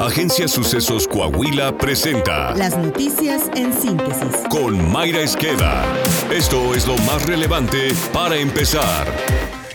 Agencia Sucesos Coahuila presenta Las noticias en síntesis. con Mayra Esqueda. Esto es lo más relevante para empezar.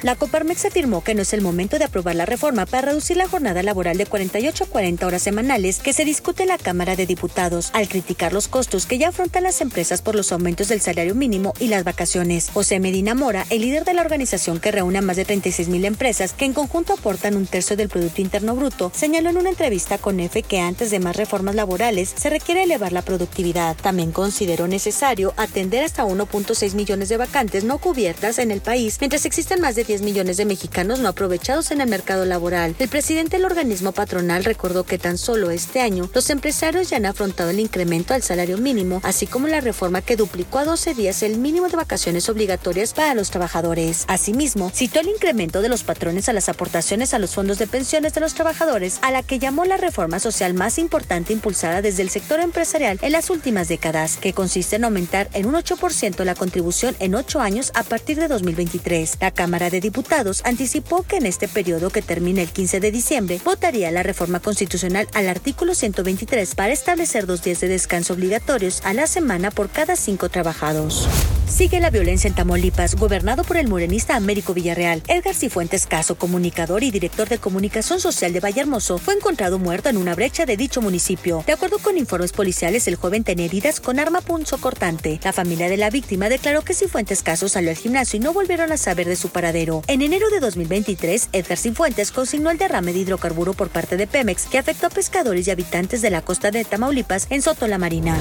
La Coparmex afirmó que no es el momento de aprobar la reforma para reducir la jornada laboral de 48 a 40 horas semanales que se discute en la Cámara de Diputados, al criticar los costos que ya afrontan las empresas por los aumentos del salario mínimo y las vacaciones. José Medina Mora, el líder de la organización que reúne a más de 36 mil empresas que en conjunto aportan un tercio del Producto Interno Bruto, señaló en una entrevista con EFE que antes de más reformas laborales se requiere elevar la productividad. También consideró necesario atender hasta 1.6 millones de vacantes no cubiertas en el país, mientras existen más de 10 millones de mexicanos no aprovechados en el mercado laboral. El presidente del organismo patronal recordó que tan solo este año los empresarios ya han afrontado el incremento al salario mínimo, así como la reforma que duplicó a 12 días el mínimo de vacaciones obligatorias para los trabajadores. Asimismo, citó el incremento de los patrones a las aportaciones a los fondos de pensiones de los trabajadores, a la que llamó la reforma social más importante impulsada desde el sector empresarial en las últimas décadas, que consiste en aumentar en un 8% la contribución en 8 años a partir de 2023. La Cámara de Diputados anticipó que en este periodo que termina el 15 de diciembre votaría la reforma constitucional al artículo 123 para establecer dos días de descanso obligatorios a la semana por cada cinco trabajados. Sigue la violencia en Tamaulipas, gobernado por el morenista Américo Villarreal. Edgar Cifuentes Caso, comunicador y director de comunicación social de Vallehermoso, fue encontrado muerto en una brecha de dicho municipio. De acuerdo con informes policiales, el joven tenía heridas con arma punzocortante. La familia de la víctima declaró que Cifuentes Caso salió al gimnasio y no volvieron a saber de su paradero. En enero de 2023, Edgar Cifuentes consignó el derrame de hidrocarburo por parte de Pemex, que afectó a pescadores y habitantes de la costa de Tamaulipas en Soto la Marina.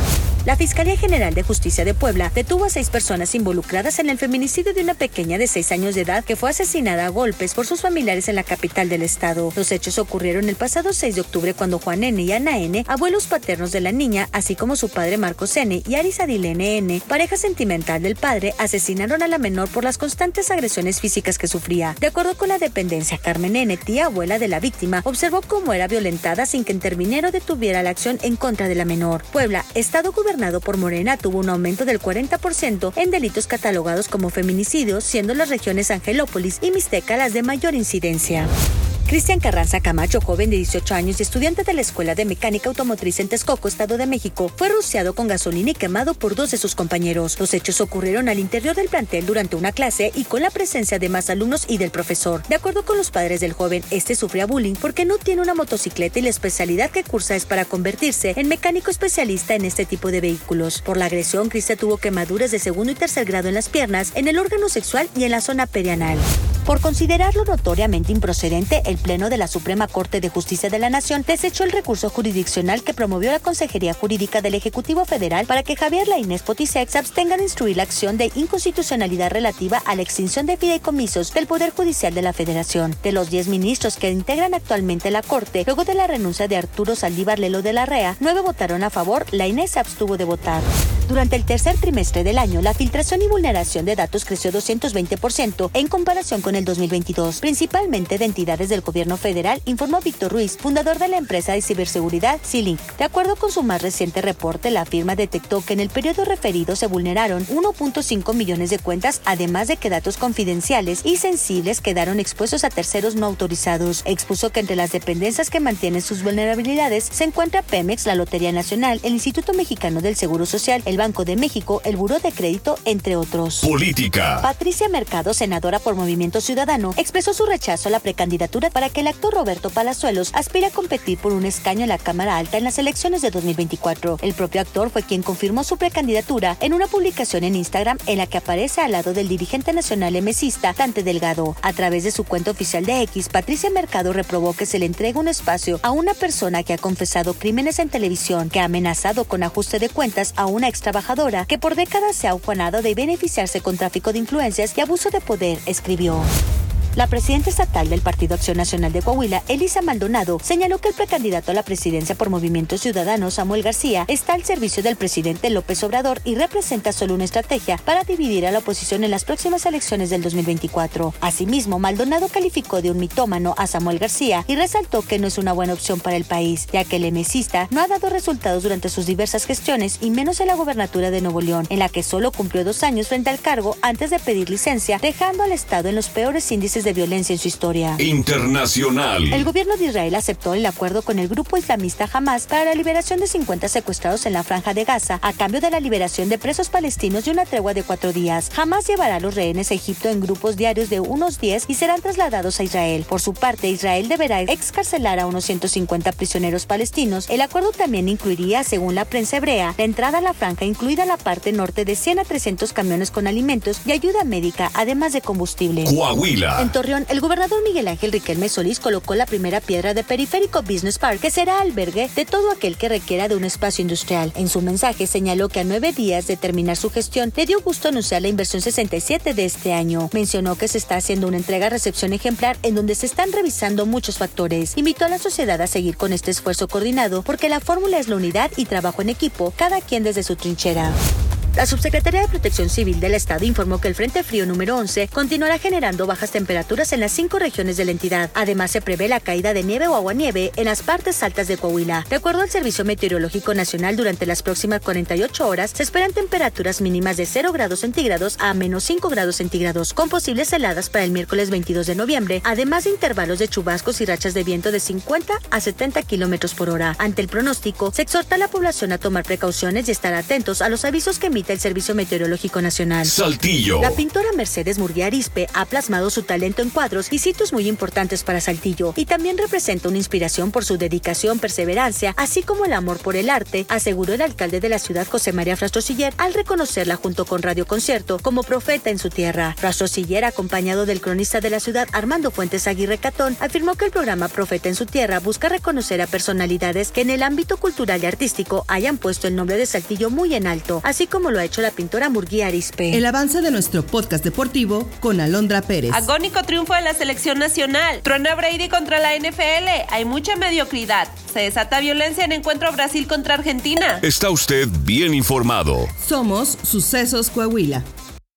La Fiscalía General de Justicia de Puebla detuvo a seis personas involucradas en el feminicidio de una pequeña de seis años de edad que fue asesinada a golpes por sus familiares en la capital del estado. Los hechos ocurrieron el pasado 6 de octubre cuando Juan N. y Ana N., abuelos paternos de la niña, así como su padre Marcos N. y Aris Adilene N., pareja sentimental del padre, asesinaron a la menor por las constantes agresiones físicas que sufría. De acuerdo con la dependencia, Carmen N., tía abuela de la víctima, observó cómo era violentada sin que interviniera o detuviera la acción en contra de la menor. Puebla, estado gobernado por Morena, tuvo un aumento del 40% en delitos catalogados como feminicidios, siendo las regiones Angelópolis y Mixteca las de mayor incidencia. Cristian Carranza Camacho, joven de 18 años y estudiante de la Escuela de Mecánica Automotriz en Texcoco, Estado de México, fue rociado con gasolina y quemado por dos de sus compañeros. Los hechos ocurrieron al interior del plantel durante una clase y con la presencia de más alumnos y del profesor. De acuerdo con los padres del joven, este sufría bullying porque no tiene una motocicleta y la especialidad que cursa es para convertirse en mecánico especialista en este tipo de vehículos. Por la agresión, Cristian tuvo quemaduras de segundo y tercer grado en las piernas, en el órgano sexual y en la zona perianal. Por considerarlo notoriamente improcedente, el Pleno de la Suprema Corte de Justicia de la Nación desechó el recurso jurisdiccional que promovió la Consejería Jurídica del Ejecutivo Federal para que Javier Lainez Potisek se abstenga de instruir la acción de inconstitucionalidad relativa a la extinción de fideicomisos del Poder Judicial de la Federación. De los 10 ministros que integran actualmente la Corte, luego de la renuncia de Arturo Saldívar Lelo de la REA, nueve votaron a favor, Lainez se abstuvo de votar. Durante el tercer trimestre del año, la filtración y vulneración de datos creció 220% en comparación con el 2022, principalmente de entidades del gobierno federal, informó Víctor Ruiz, fundador de la empresa de ciberseguridad C-Link. De acuerdo con su más reciente reporte, la firma detectó que en el periodo referido se vulneraron 1.5 millones de cuentas, además de que datos confidenciales y sensibles quedaron expuestos a terceros no autorizados. Expuso que entre las dependencias que mantienen sus vulnerabilidades se encuentra Pemex, la Lotería Nacional, el Instituto Mexicano del Seguro Social, el Banco de México, el Buró de Crédito, entre otros. Política. Patricia Mercado, senadora por Movimiento Ciudadano, expresó su rechazo a la precandidatura para que el actor Roberto Palazuelos aspire a competir por un escaño en la Cámara Alta en las elecciones de 2024. El propio actor fue quien confirmó su precandidatura en una publicación en Instagram en la que aparece al lado del dirigente nacional emesista Dante Delgado. A través de su cuenta oficial de X, Patricia Mercado reprobó que se le entregue un espacio a una persona que ha confesado crímenes en televisión, que ha amenazado con ajuste de cuentas a una ex trabajadora que por décadas se ha ufanado de beneficiarse con tráfico de influencias y abuso de poder, escribió. La presidenta estatal del Partido Acción Nacional de Coahuila, Elisa Maldonado, señaló que el precandidato a la presidencia por Movimiento Ciudadano, Samuel García, está al servicio del presidente López Obrador y representa solo una estrategia para dividir a la oposición en las próximas elecciones del 2024. Asimismo, Maldonado calificó de un mitómano a Samuel García y resaltó que no es una buena opción para el país, ya que el emesista no ha dado resultados durante sus diversas gestiones y menos en la gobernatura de Nuevo León, en la que solo cumplió dos años frente al cargo antes de pedir licencia, dejando al Estado en los peores índices de violencia en su historia. Internacional. El gobierno de Israel aceptó el acuerdo con el grupo islamista Hamas para la liberación de 50 secuestrados en la franja de Gaza a cambio de la liberación de presos palestinos y una tregua de cuatro días. Hamas llevará a los rehenes a Egipto en grupos diarios de unos 10 y serán trasladados a Israel. Por su parte, Israel deberá excarcelar a unos 150 prisioneros palestinos. El acuerdo también incluiría, según la prensa hebrea, la entrada a la franja, incluida la parte norte de 100 a 300 camiones con alimentos y ayuda médica, además de combustible. Coahuila. En Torreón, el gobernador Miguel Ángel Riquelme Solís colocó la primera piedra de Periférico Business Park, que será albergue de todo aquel que requiera de un espacio industrial. En su mensaje señaló que a nueve días de terminar su gestión, le dio gusto anunciar la inversión 67 de este año. Mencionó que se está haciendo una entrega-recepción ejemplar en donde se están revisando muchos factores. Invitó a la sociedad a seguir con este esfuerzo coordinado porque la fórmula es la unidad y trabajo en equipo, cada quien desde su trinchera. La Subsecretaría de Protección Civil del Estado informó que el Frente Frío número 11 continuará generando bajas temperaturas en las cinco regiones de la entidad. Además, se prevé la caída de nieve o aguanieve en las partes altas de Coahuila. De acuerdo al Servicio Meteorológico Nacional, durante las próximas 48 horas se esperan temperaturas mínimas de 0 grados centígrados a menos 5 grados centígrados, con posibles heladas para el miércoles 22 de noviembre, además de intervalos de chubascos y rachas de viento de 50 a 70 kilómetros por hora. Ante el pronóstico, se exhorta a la población a tomar precauciones y estar atentos a los avisos que emite el Servicio Meteorológico Nacional. Saltillo. La pintora Mercedes Murguía Arispe ha plasmado su talento en cuadros y sitios muy importantes para Saltillo y también representa una inspiración por su dedicación, perseverancia, así como el amor por el arte, aseguró el alcalde de la ciudad José María Frastrosiller al reconocerla junto con Radio Concierto como profeta en su tierra. Frastrosiller, acompañado del cronista de la ciudad Armando Fuentes Aguirre Catón, afirmó que el programa Profeta en su tierra busca reconocer a personalidades que en el ámbito cultural y artístico hayan puesto el nombre de Saltillo muy en alto, así como lo ha hecho la pintora Murguía Arispe. El avance de nuestro podcast deportivo con Alondra Pérez. Agónico triunfo de la selección nacional. Truena Brady contra la NFL. Hay mucha mediocridad. Se desata violencia en encuentro Brasil contra Argentina. Está usted bien informado. Somos Sucesos Coahuila.